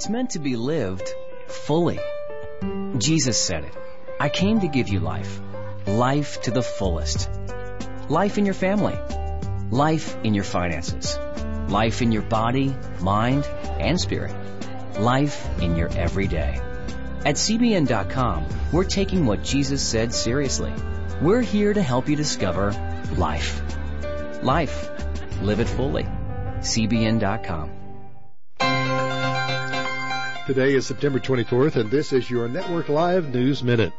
It's meant to be lived fully. Jesus said it. I came to give you life. Life to the fullest. Life in your family. Life in your finances. Life in your body, mind, and spirit. Life in your everyday. At CBN.com, we're taking what Jesus said seriously. We're here to help you discover life. Life. Live it fully. CBN.com. Today is September 24th, and this is your Network Live News Minute.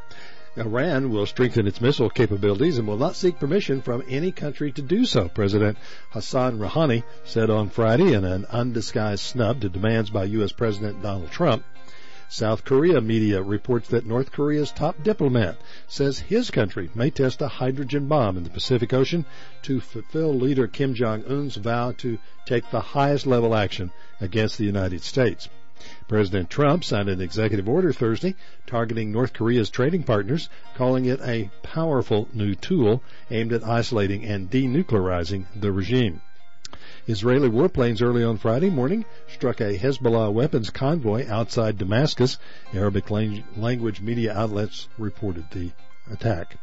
Iran will strengthen its missile capabilities and will not seek permission from any country to do so, President Hassan Rouhani said on Friday in an undisguised snub to demands by U.S. President Donald Trump. South Korea media reports that North Korea's top diplomat says his country may test a hydrogen bomb in the Pacific Ocean to fulfill leader Kim Jong Un's vow to take the highest level action against the United States. President Trump signed an executive order Thursday targeting North Korea's trading partners, calling it a powerful new tool aimed at isolating and denuclearizing the regime. Israeli warplanes early on Friday morning struck a Hezbollah weapons convoy outside Damascus. Arabic language media outlets reported the attack.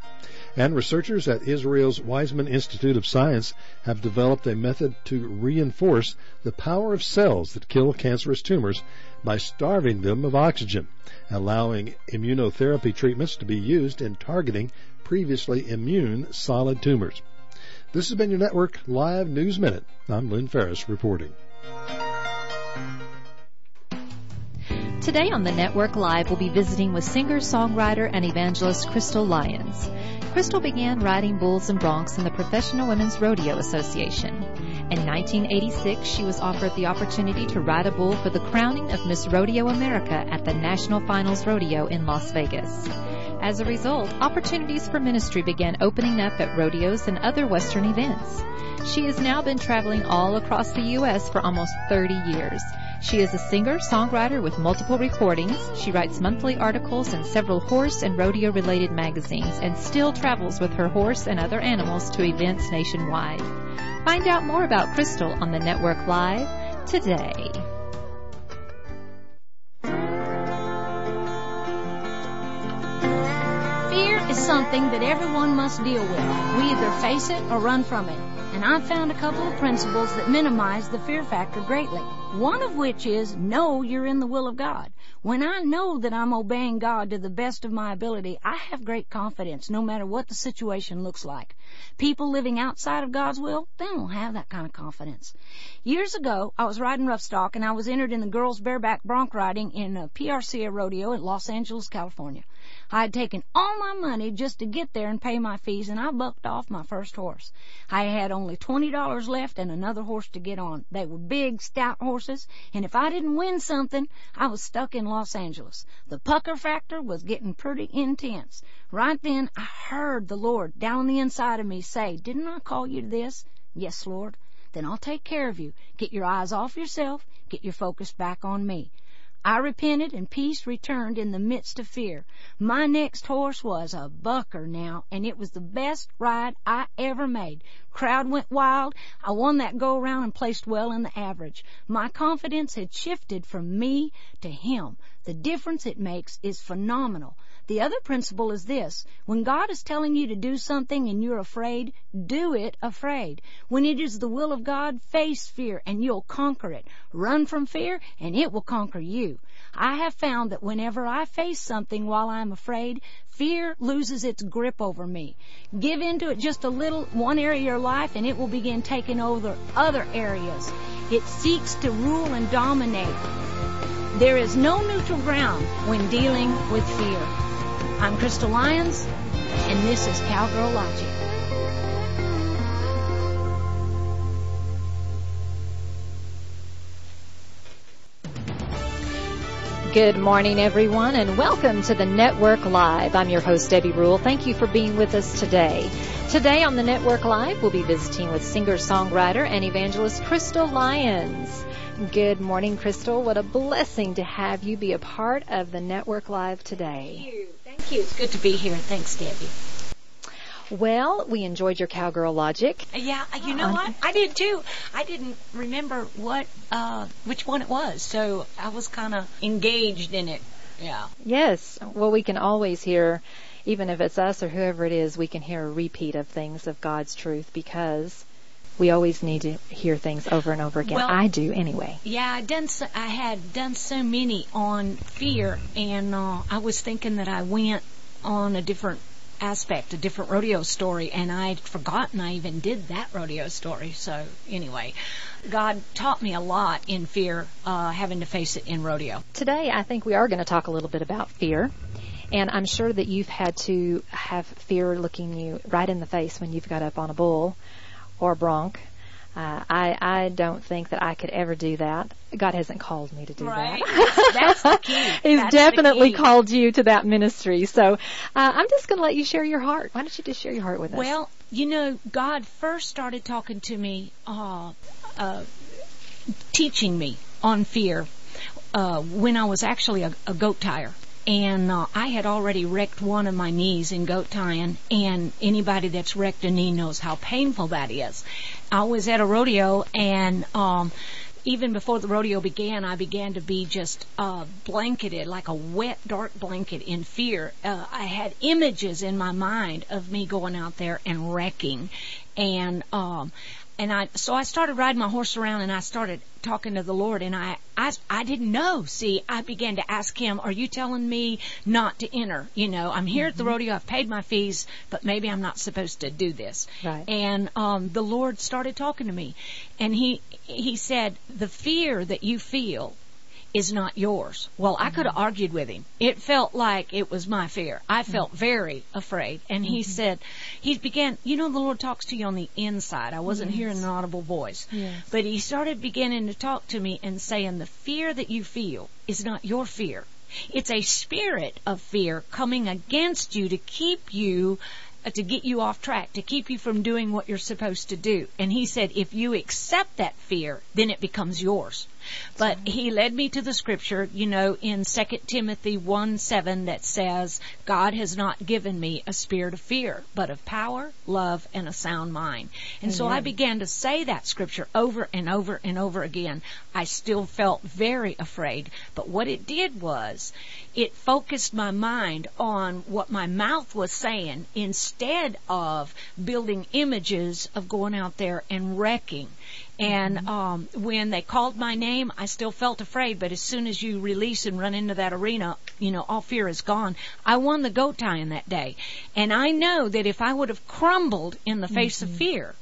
And researchers at Israel's Weizmann Institute of Science have developed a method to reinforce the power of cells that kill cancerous tumors by starving them of oxygen, allowing immunotherapy treatments to be used in targeting previously immune solid tumors. This has been your Network Live News Minute. I'm Lynn Ferris reporting. Today on the Network Live, we'll be visiting with singer, songwriter, and evangelist Crystal Lyons. Crystal began riding bulls and broncs in the Professional Women's Rodeo Association. In 1986, she was offered the opportunity to ride a bull for the crowning of Miss Rodeo America at the National Finals Rodeo in Las Vegas. As a result, opportunities for ministry began opening up at rodeos and other Western events. She has now been traveling all across the U.S. for almost 30 years. She is a singer, songwriter with multiple recordings. She writes monthly articles in several horse and rodeo related magazines and still travels with her horse and other animals to events nationwide. Find out more about Crystal on the Network Live today. Fear is something that everyone must deal with. We either face it or run from it and I've found a couple of principles that minimize the fear factor greatly. One of which is know you're in the will of God. When I know that I'm obeying God to the best of my ability, I have great confidence no matter what the situation looks like. People living outside of God's will, they don't have that kind of confidence. Years ago, I was riding rough stock and I was entered in the girls bareback bronc riding in a PRCA rodeo in Los Angeles, California. I had taken all my money just to get there and pay my fees, and I bucked off my first horse. I had only twenty dollars left and another horse to get on. They were big, stout horses, and if I didn't win something, I was stuck in Los Angeles. The pucker factor was getting pretty intense. Right then, I heard the Lord down the inside of me say, Didn't I call you to this? Yes, Lord. Then I'll take care of you. Get your eyes off yourself. Get your focus back on me. I repented and peace returned in the midst of fear. My next horse was a bucker now, and it was the best ride I ever made. Crowd went wild. I won that go around and placed well in the average. My confidence had shifted from me to him. The difference it makes is phenomenal. The other principle is this. When God is telling you to do something and you're afraid, do it afraid. When it is the will of God, face fear and you'll conquer it. Run from fear and it will conquer you. I have found that whenever I face something while I'm afraid, fear loses its grip over me. Give into it just a little, one area of your life, and it will begin taking over other areas. It seeks to rule and dominate. There is no neutral ground when dealing with fear. I'm Crystal Lyons, and this is Cowgirl Logic. Good morning, everyone, and welcome to the Network Live. I'm your host, Debbie Rule. Thank you for being with us today. Today on the Network Live, we'll be visiting with singer, songwriter, and evangelist Crystal Lyons. Good morning, Crystal. What a blessing to have you be a part of the Network Live today. Thank you. Thank you. It's good to be here. Thanks, Debbie. Well, we enjoyed your cowgirl logic. Uh, yeah, uh, you know uh, what? I did too. I didn't remember what, uh, which one it was, so I was kind of engaged in it. Yeah. Yes. Well, we can always hear, even if it's us or whoever it is, we can hear a repeat of things of God's truth because we always need to hear things over and over again. Well, I do anyway. Yeah, I done. So, I had done so many on fear, and uh, I was thinking that I went on a different aspect, a different rodeo story, and I'd forgotten I even did that rodeo story. So anyway, God taught me a lot in fear, uh, having to face it in rodeo. Today, I think we are going to talk a little bit about fear. And I'm sure that you've had to have fear looking you right in the face when you've got up on a bull or bronc uh, I I don't think that I could ever do that. God hasn't called me to do right. that. That's the key. He's That's definitely key. called you to that ministry. So uh, I'm just going to let you share your heart. Why don't you just share your heart with us? Well, you know, God first started talking to me, uh, uh, teaching me on fear uh, when I was actually a, a goat tier. And uh, I had already wrecked one of my knees in goat tying, and anybody that's wrecked a knee knows how painful that is. I was at a rodeo, and um, even before the rodeo began, I began to be just uh, blanketed like a wet, dark blanket in fear. Uh, I had images in my mind of me going out there and wrecking, and um, and I so I started riding my horse around and I started talking to the Lord and I I I didn't know. See, I began to ask him, "Are you telling me not to enter? You know, I'm here at the rodeo. I've paid my fees, but maybe I'm not supposed to do this." Right. And um the Lord started talking to me and he he said, "The fear that you feel is not yours. Well, I could have mm-hmm. argued with him. It felt like it was my fear. I mm-hmm. felt very afraid. And he mm-hmm. said, he began, you know, the Lord talks to you on the inside. I wasn't hearing an audible voice. Yes. But he started beginning to talk to me and saying, the fear that you feel is not your fear. It's a spirit of fear coming against you to keep you uh, to get you off track, to keep you from doing what you're supposed to do. And he said, if you accept that fear, then it becomes yours. But he led me to the scripture, you know, in 2 Timothy 1 7 that says, God has not given me a spirit of fear, but of power, love, and a sound mind. And so I began to say that scripture over and over and over again. I still felt very afraid, but what it did was, it focused my mind on what my mouth was saying instead of building images of going out there and wrecking. And um, when they called my name, I still felt afraid. But as soon as you release and run into that arena, you know all fear is gone. I won the goat tying that day, and I know that if I would have crumbled in the face of fear,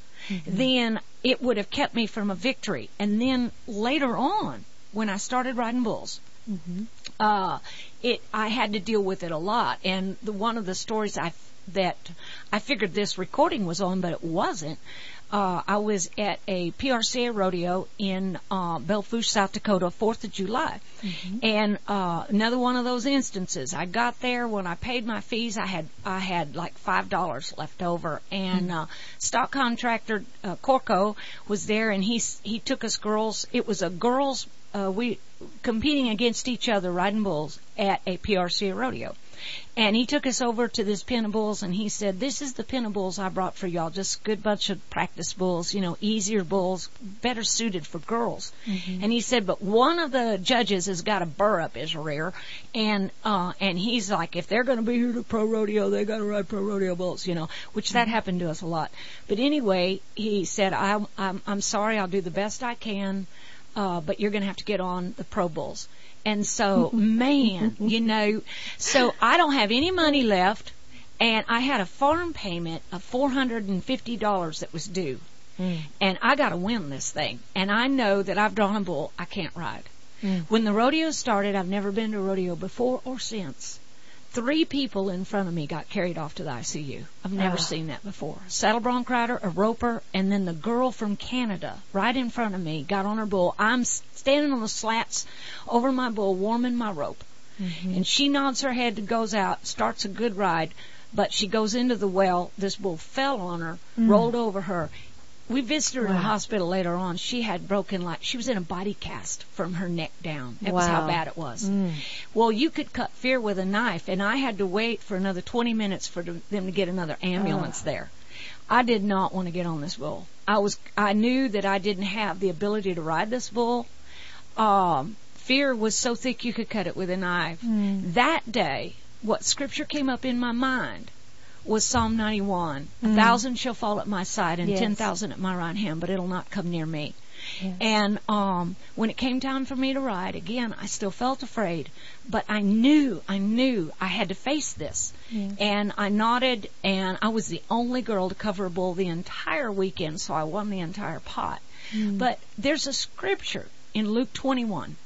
then it would have kept me from a victory. And then later on, when I started riding bulls, uh, it I had to deal with it a lot. And the one of the stories I that I figured this recording was on, but it wasn't. Uh, I was at a PRCA rodeo in uh, Belle Fourche, South Dakota, Fourth of July, and uh, another one of those instances. I got there when I paid my fees. I had I had like five dollars left over, and uh, stock contractor uh, Corco was there, and he he took us girls. It was a girls uh, we competing against each other riding bulls at a PRCA rodeo. And he took us over to this pen of bulls and he said, this is the pen of bulls I brought for y'all. Just a good bunch of practice bulls, you know, easier bulls, better suited for girls. And he said, but one of the judges has got a burr up his rear and, uh, and he's like, if they're going to be here to pro rodeo, they got to ride pro rodeo bulls, you know, which that happened to us a lot. But anyway, he said, I, I'm, I'm sorry, I'll do the best I can uh, but you're going to have to get on the Pro Bulls. And so, man, you know, so I don't have any money left, and I had a farm payment of four hundred and fifty dollars that was due, hmm. and I got to win this thing. And I know that I've drawn a bull I can't ride. Hmm. When the rodeo started, I've never been to a rodeo before or since. Three people in front of me got carried off to the ICU. I've never Ah. seen that before. Saddle bronc rider, a roper, and then the girl from Canada right in front of me got on her bull. I'm standing on the slats over my bull, warming my rope. And she nods her head, and goes out, starts a good ride, but she goes into the well. This bull fell on her, rolled over her. We visited her in the hospital later on. She had broken like she was in a body cast from her neck down. That was how bad it was. Mm. Well, you could cut fear with a knife, and I had to wait for another 20 minutes for them to get another ambulance there. I did not want to get on this bull. I was, I knew that I didn't have the ability to ride this bull. Um, fear was so thick you could cut it with a knife. Mm. That day, what scripture came up in my mind was Psalm 91. A Mm. thousand shall fall at my side and Yes. ten thousand at my right hand, but it'll not come near me. And um, when it came time for me to ride, again, I still felt afraid, but I knew, I knew I had to face this. And I nodded, and I was the only girl to cover a bull the entire weekend, so I won the entire pot. Mm. But there's a scripture in Luke 21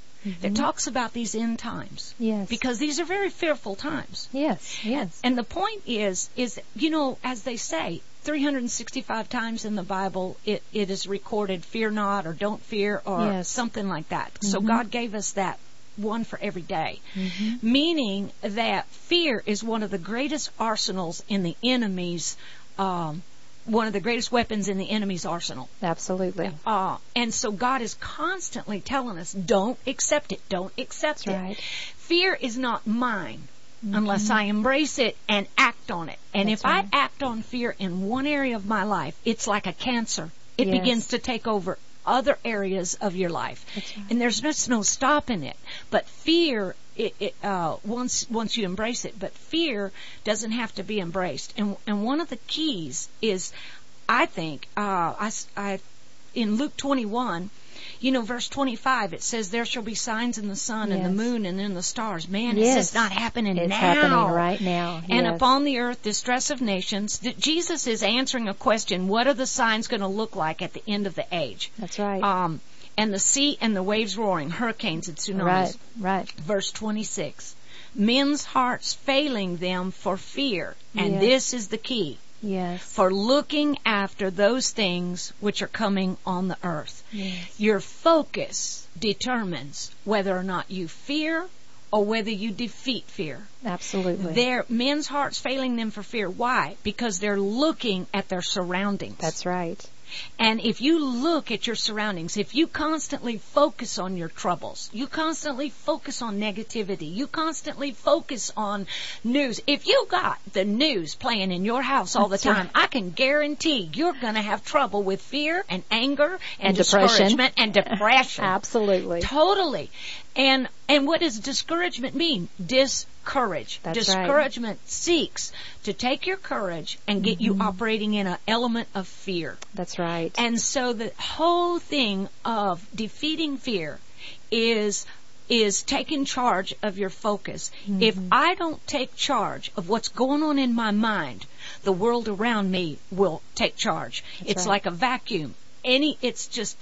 that talks about these end times Mm-hmm. Yes. because these are very fearful times. yes, yes. And the point is, is you know, as they say, 365 times in the Bible, it, it is recorded, "Fear not" or "Don't fear" or Yes. something like that. So Mhm. God gave us that one for every day, Mhm. meaning that fear is one of the greatest arsenals in the enemy's, um, one of the greatest weapons in the enemy's arsenal. Absolutely. Uh, and so God is constantly telling us, don't accept it, don't accept That's it. right. Fear is not mine unless I embrace it and act on it. And That's if right. I act on fear in one area of my life, it's like a cancer. It Yes. begins to take over other areas of your life. Right. And there's just no stopping it. But fear, it, it, uh, once once you embrace it, but fear doesn't have to be embraced. And and one of the keys is, I think, uh, I, I in Luke 21, you know, verse 25, it says, "There shall be signs in the sun and the moon and in the stars." Man, Yes. it's not happening It's now. happening right now. And yes. upon the earth, distress of nations. That Jesus is answering a question: What are the signs going to look like at the end of the age? That's right. Um, and the sea and the waves roaring, hurricanes and tsunamis. right, right. Verse 26. Men's hearts failing them for fear. And Yes. this is the key. Yes. For looking after those things which are coming on the earth. Yes. Your focus determines whether or not you fear or whether you defeat fear. Absolutely. Their men's hearts failing them for fear. Why? Because they're looking at their surroundings. That's right. And if you look at your surroundings, if you constantly focus on your troubles, you constantly focus on negativity, you constantly focus on news, if you got the news playing in your house all the time. I can guarantee you're going to have trouble with fear and anger and, And depression. discouragement and depression. Absolutely. Totally. And and what does discouragement mean? Discourage. That's right. discouragement seeks to take your courage and get Mm-hmm. you operating in an element of fear. That's right. And so the whole thing of defeating fear is is taking charge of your focus. If Mm-hmm. I don't take charge of what's going on in my mind, the world around me will take charge. it's right. like a vacuum. Any it's just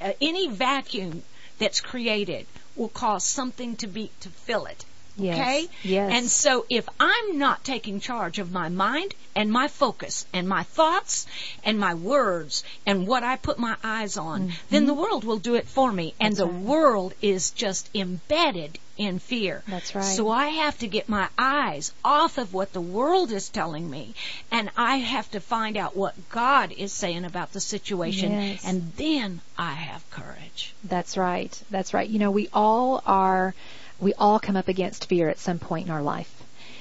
uh, any vacuum that's created will cause something to be to fill it. Yes. Okay? Yes. And so if I'm not taking charge of my mind and my focus and my thoughts and my words and what I put my eyes on, then the world will do it for me. And Mm-hmm. That's the right. world is just embedded in fear. That's right. So I have to get my eyes off of what the world is telling me and I have to find out what God is saying about the situation Yes. and then I have courage. That's right. That's right. You know, we all are, we all come up against fear at some point in our life.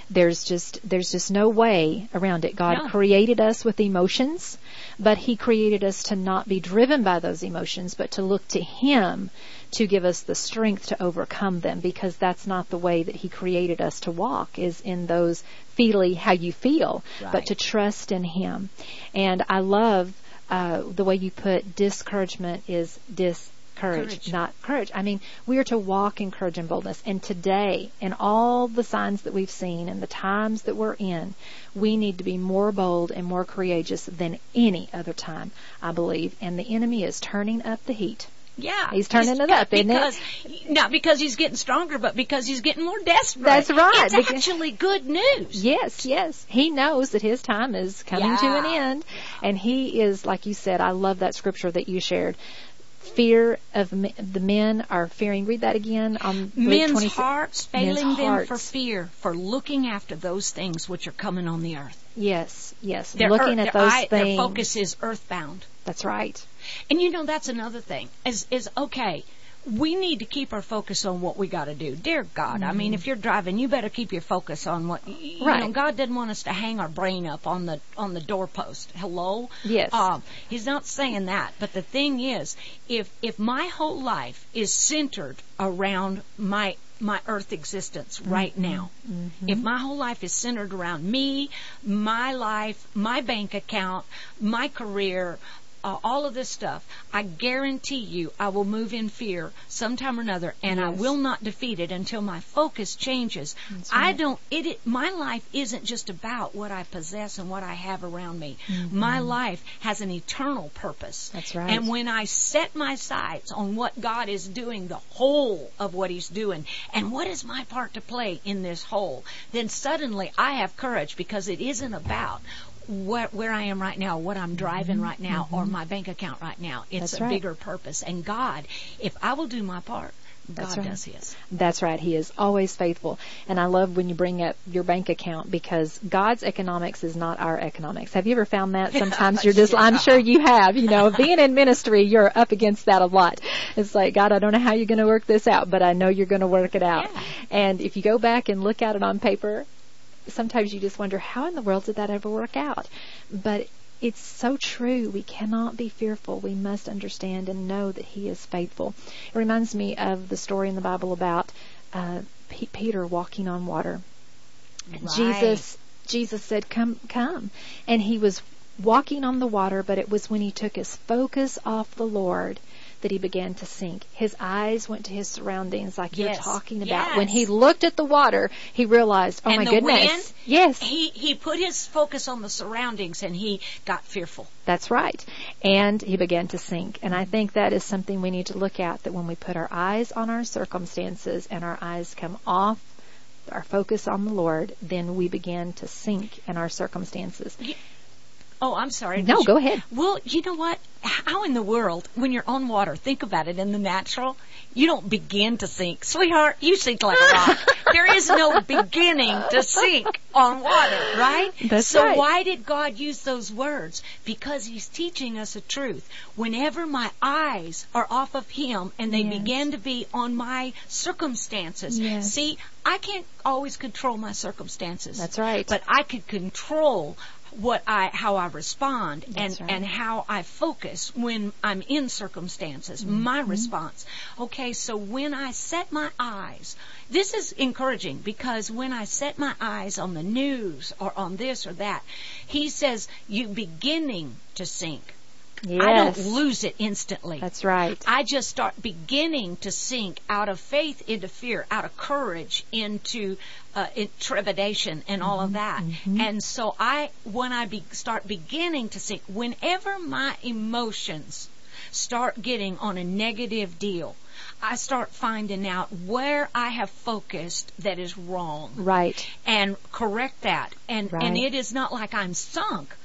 There's just, there's just no way around it. God No. created us with emotions, but He created us to not be driven by those emotions, but to look to Him to give us the strength to overcome them because that's not the way that He created us to walk is in those feely how you feel, Right. but to trust in Him. And I love, uh, the way you put discouragement is discourage, Courage. not courage. I mean, we are to walk in courage and boldness. And today, in all the signs that we've seen and the times that we're in, we need to be more bold and more courageous than any other time, I believe. And the enemy is turning up the heat. Yeah, He's turning it up, isn't it? because, Not because he's getting stronger, but because he's getting more desperate. That's right, It's because- actually good news. Yes, yes. He knows that his time is coming to an end. And he is, like you said, I love that scripture that you shared. Fear of me- the men are fearing. Read that again on Men's 26. hearts failing Men's them for fear, for looking after those things which are coming on the earth. Yes, yes. Their, Looking earth- at those eye- things. Their focus is earthbound. That's right. And you know that's another thing. Is is okay. We need to keep our focus on what we got to do. Dear God, I mean, mm-hmm. if you're driving, you better keep your focus on what. You Right. know, God didn't want us to hang our brain up on the on the doorpost. Hello. Yes. Um, he's not saying that, but the thing is, if if my whole life is centered around my my earth existence right mm-hmm. now, mm-hmm. if my whole life is centered around me, my life, my bank account, my career, uh, all of this stuff, I guarantee you I will move in fear sometime or another, and I will not defeat it until my focus changes. I don't. It, it. My life isn't just about what I possess and what I have around me. My life has an eternal purpose. That's right. And when I set my sights on what God is doing, the whole of what He's doing, and what is my part to play in this whole, then suddenly I have courage because it isn't about where, where I am right now, what I'm driving right now, or my bank account right now. It's Mm-hmm. That's a right. bigger purpose. And God, if I will do my part, That's God right. does His. That's right. He is always faithful. And I love when you bring up your bank account because God's economics is not our economics. Have you ever found that? Sometimes you're just, I'm sure you have, you know, being in ministry, you're up against that a lot. It's like, God, I don't know how you're going to work this out, but I know you're going to work it out. Yeah. And if you go back and look at it on paper, sometimes you just wonder, how in the world did that ever work out? But it's so true. We cannot be fearful. We must understand and know that He is faithful. It reminds me of the story in the Bible about uh, P- Peter walking on water. Jesus, Jesus said, "Come, come," and he was walking on the water. But it was when he took his focus off the Lord that he began to sink. His eyes went to his surroundings, like you're talking about. When he looked at the water, he realized, "Oh and my goodness, wind, yes, he he put his focus on the surroundings, and he got fearful. That's right. And he began to sink. And I think that is something we need to look at that when we put our eyes on our circumstances and our eyes come off our focus on the Lord, then we begin to sink in our circumstances. Oh, I'm sorry. No, Did go you- ahead. Well, you know what? How in the world, when you're on water, think about it in the natural, you don't begin to sink. Sweetheart, you sink like a rock. there is no beginning to sink on water, right? That's so right. why did God use those words? Because He's teaching us a truth. Whenever my eyes are off of Him and they Yes. begin to be on my circumstances, Yes. see, I can't always control my circumstances. That's right. But I can control what I how I respond and right. and how I focus when I'm in circumstances, my Mm-hmm. response. Okay, so when I set my eyes, this is encouraging because when I set my eyes on the news or on this or that, he says you beginning to sink. Yes. I don't lose it instantly. That's right. I just start beginning to sink out of faith into fear, out of courage into uh, trepidation and all Mm-hmm. of that. And so I, when I be, start beginning to sink, whenever my emotions start getting on a negative deal, I start finding out where I have focused that is wrong Right. and correct that. And and it is not like I'm sunk.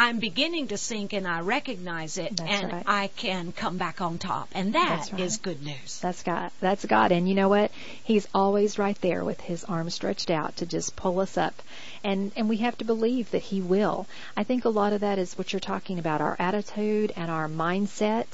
I'm beginning to sink and I recognize it That's and right. I can come back on top. And that That's is good news. That's God. That's God. And you know what? He's always right there with his arms stretched out to just pull us up. And and we have to believe that he will. I think a lot of that is what you're talking about, our attitude and our mindset.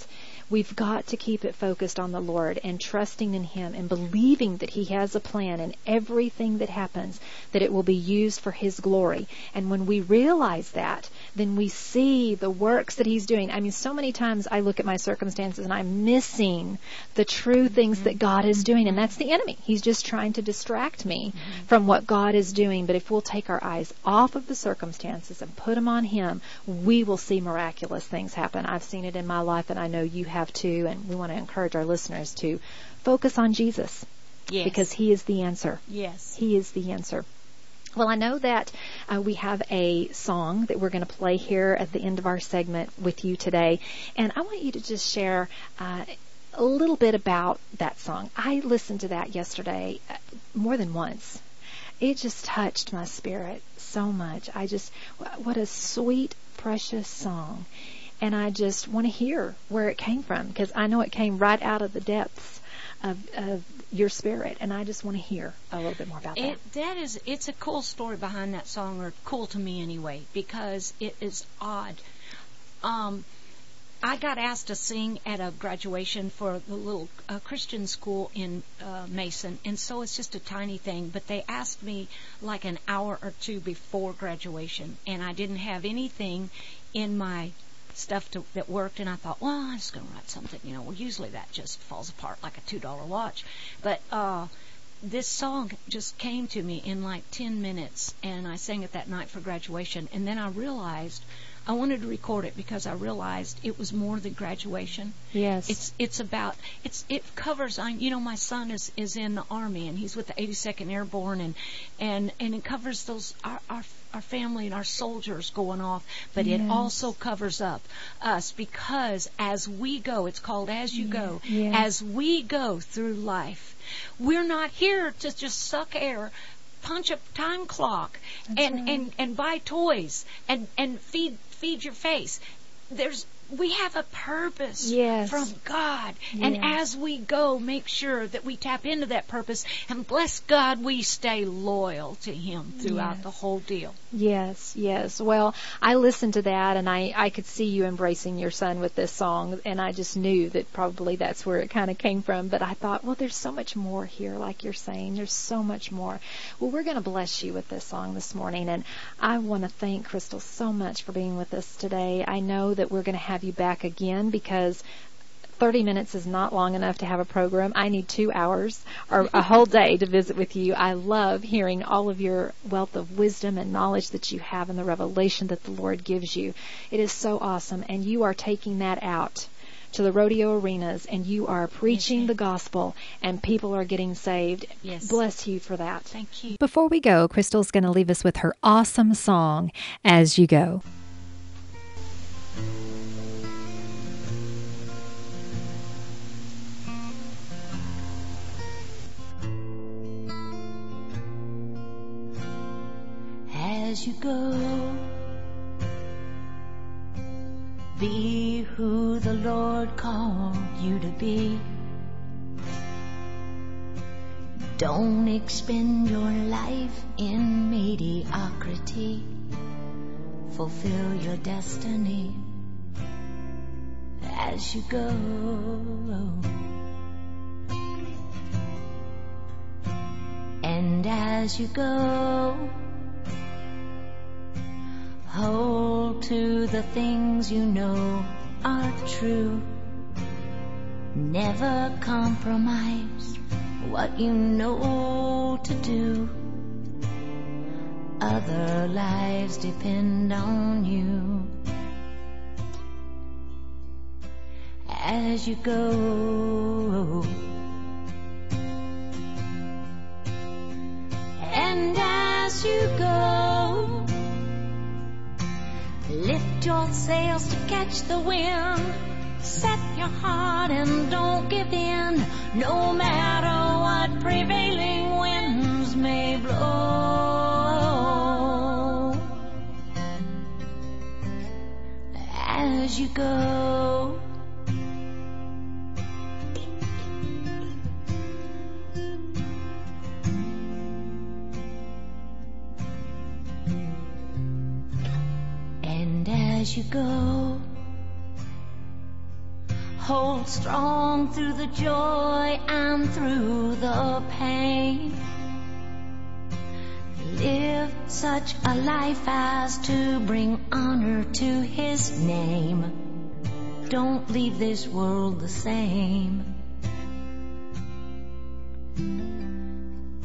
We've got to keep it focused on the Lord and trusting in Him and believing that He has a plan in everything that happens, that it will be used for His glory. And when we realize that, then we see the works that He's doing. I mean, so many times I look at my circumstances and I'm missing the true things that God is doing, and that's the enemy. He's just trying to distract me from what God is doing. But if we'll take our eyes off of the circumstances and put them on Him, we will see miraculous things happen. I've seen it in my life, and I know you have too. And we want to encourage our listeners to focus on Jesus Yes. because He is the answer. yes. He is the answer. Well, I know that uh, we have a song that we're going to play here at the end of our segment with you today, and I want you to just share uh, a little bit about that song. I listened to that yesterday uh, more than once. It just touched my spirit so much. I just, what a sweet, precious song. And I just want to hear where it came from because I know it came right out of the depths of, of your spirit, and I just want to hear a little bit more about that. That is, it's a cool story behind that song, or cool to me anyway, because it is odd. Um, I got asked to sing at a graduation for the little uh, Christian school in uh, Mason, and so it's just a tiny thing. But they asked me like an hour or two before graduation, and I didn't have anything in my stuff to, that worked, and I thought, well, I'm just going to write something. You know, well, usually that just falls apart like a two dollar watch, but uh, this song just came to me in like ten minutes, and I sang it that night for graduation, and then I realized. I wanted to record it because I realized it was more than graduation. Yes. It's it's about it's it covers I you know my son is is in the army and he's with the 82nd Airborne and and and it covers those our our our family and our soldiers going off, but yes. it also covers up us because as we go, it's called As You Go, yes. as we go through life, we're not here to just suck air punch a time clock That's and, right. and, and buy toys and, and feed feed your face. There's we have a purpose yes. from God. Yes. And as we go, make sure that we tap into that purpose and bless God we stay loyal to Him throughout yes. the whole deal. Yes, yes. Well, I listened to that and I, I could see you embracing your son with this song and I just knew that probably that's where it kind of came from. But I thought, well, there's so much more here, like you're saying. There's so much more. Well, we're going to bless you with this song this morning and I want to thank Crystal so much for being with us today. I know that we're going to have you back again because 30 minutes is not long enough to have a program. I need two hours or a whole day to visit with you. I love hearing all of your wealth of wisdom and knowledge that you have and the revelation that the Lord gives you. It is so awesome. And you are taking that out to the rodeo arenas and you are preaching yes, the gospel and people are getting saved. Yes. Bless you for that. Thank you. Before we go, Crystal's going to leave us with her awesome song, As You Go. As you go. Be who the Lord called you to be. Don't expend your life in mediocrity. Fulfill your destiny as you go. And as you go, Hold to the things you know are true. Never compromise what you know to do. Other lives depend on you. As you go. And as you go. Lift your sails to catch the wind. Set your heart and don't give in, no matter what prevailing winds may blow. As you go. As you go. Hold strong through the joy and through the pain. Live such a life as to bring honor to His name. Don't leave this world the same.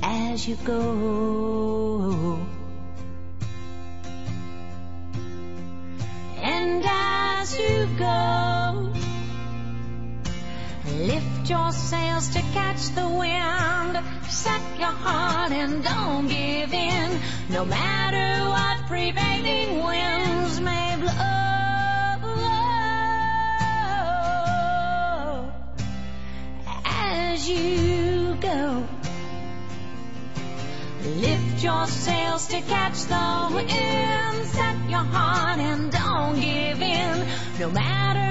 As you go. and as you go. Lift your sails to catch the wind. Set your heart and don't give in. No matter what prevailing winds may blow. As you go. Lift your sails to catch the wind. Your heart and don't give in, no matter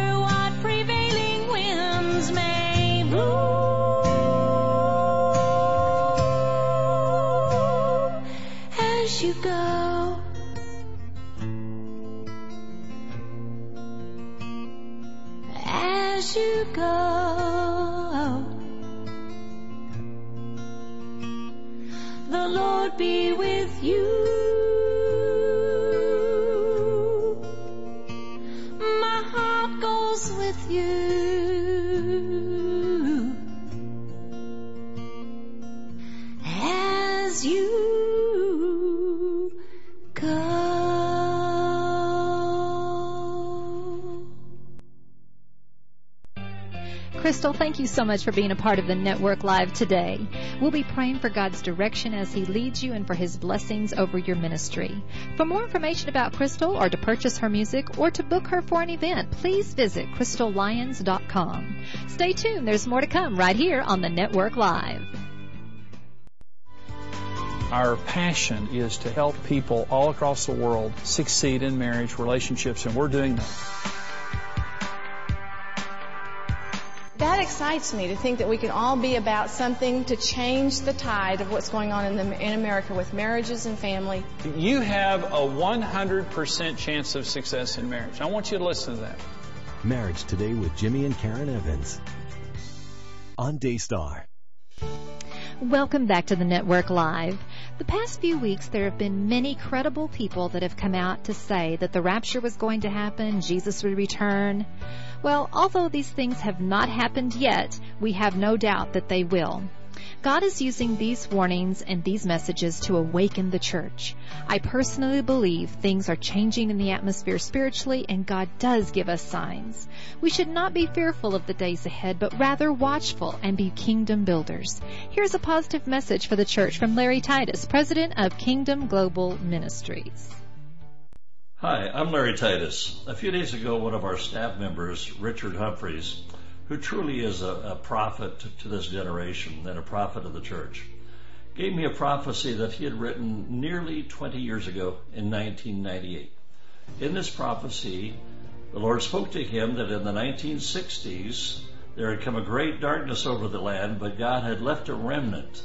Crystal, thank you so much for being a part of the Network Live today. We'll be praying for God's direction as He leads you and for His blessings over your ministry. For more information about Crystal or to purchase her music or to book her for an event, please visit crystallyons.com. Stay tuned, there's more to come right here on the Network Live. Our passion is to help people all across the world succeed in marriage relationships, and we're doing that. That excites me to think that we can all be about something to change the tide of what's going on in, the, in America with marriages and family. You have a 100% chance of success in marriage. I want you to listen to that. Marriage Today with Jimmy and Karen Evans on Daystar. Welcome back to the Network Live. The past few weeks, there have been many credible people that have come out to say that the rapture was going to happen, Jesus would return. Well, although these things have not happened yet, we have no doubt that they will. God is using these warnings and these messages to awaken the church. I personally believe things are changing in the atmosphere spiritually and God does give us signs. We should not be fearful of the days ahead, but rather watchful and be kingdom builders. Here's a positive message for the church from Larry Titus, president of Kingdom Global Ministries. Hi, I'm Larry Titus. A few days ago, one of our staff members, Richard Humphreys, who truly is a, a prophet to this generation and a prophet of the church, gave me a prophecy that he had written nearly 20 years ago in 1998. In this prophecy, the Lord spoke to him that in the 1960s there had come a great darkness over the land, but God had left a remnant,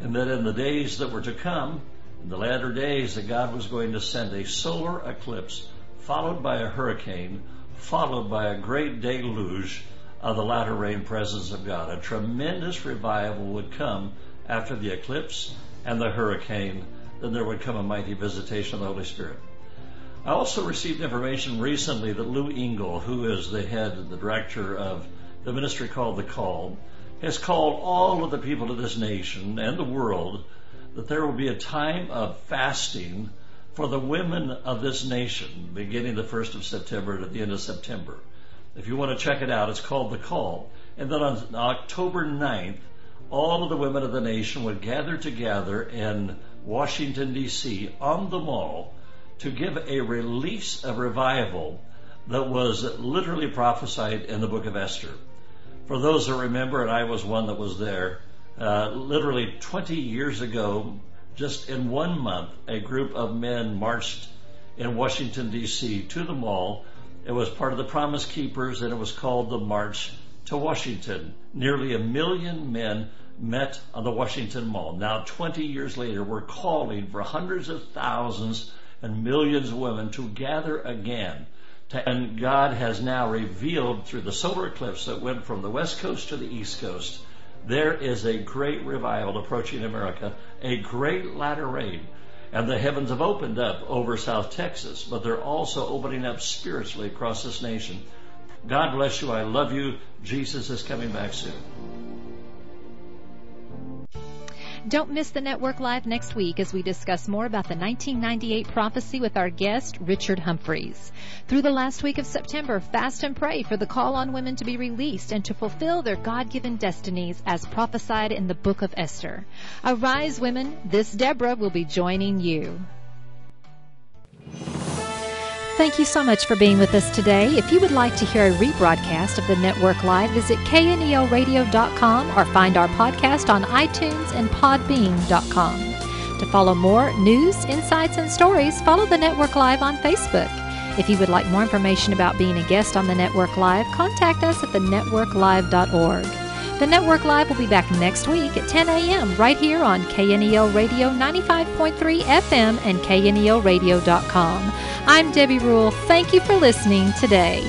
and that in the days that were to come, in the latter days, that God was going to send a solar eclipse, followed by a hurricane, followed by a great deluge of the latter rain presence of God. A tremendous revival would come after the eclipse and the hurricane. Then there would come a mighty visitation of the Holy Spirit. I also received information recently that Lou Engle, who is the head, and the director of the ministry called The Call, has called all of the people of this nation and the world that there will be a time of fasting for the women of this nation beginning the 1st of September to the end of September. If you want to check it out, it's called The Call. And then on October 9th, all of the women of the nation would gather together in Washington, D.C. on the mall to give a release of revival that was literally prophesied in the book of Esther. For those that remember, and I was one that was there, uh, literally 20 years ago, just in one month, a group of men marched in Washington, D.C. to the mall. It was part of the Promise Keepers, and it was called the March to Washington. Nearly a million men met on the Washington Mall. Now, 20 years later, we're calling for hundreds of thousands and millions of women to gather again. And God has now revealed through the solar eclipse that went from the west coast to the east coast, there is a great revival approaching America, a great latter rain. And the heavens have opened up over South Texas, but they're also opening up spiritually across this nation. God bless you. I love you. Jesus is coming back soon. Don't miss the Network Live next week as we discuss more about the 1998 prophecy with our guest, Richard Humphreys. Through the last week of September, fast and pray for the call on women to be released and to fulfill their God-given destinies as prophesied in the book of Esther. Arise, women. This Deborah will be joining you. Thank you so much for being with us today. If you would like to hear a rebroadcast of the Network Live, visit knelradio.com or find our podcast on iTunes and podbean.com. To follow more news, insights, and stories, follow the Network Live on Facebook. If you would like more information about being a guest on the Network Live, contact us at thenetworklive.org. The Network Live will be back next week at 10 a.m. right here on KNEL Radio 95.3 FM and KNELradio.com. I'm Debbie Rule. Thank you for listening today.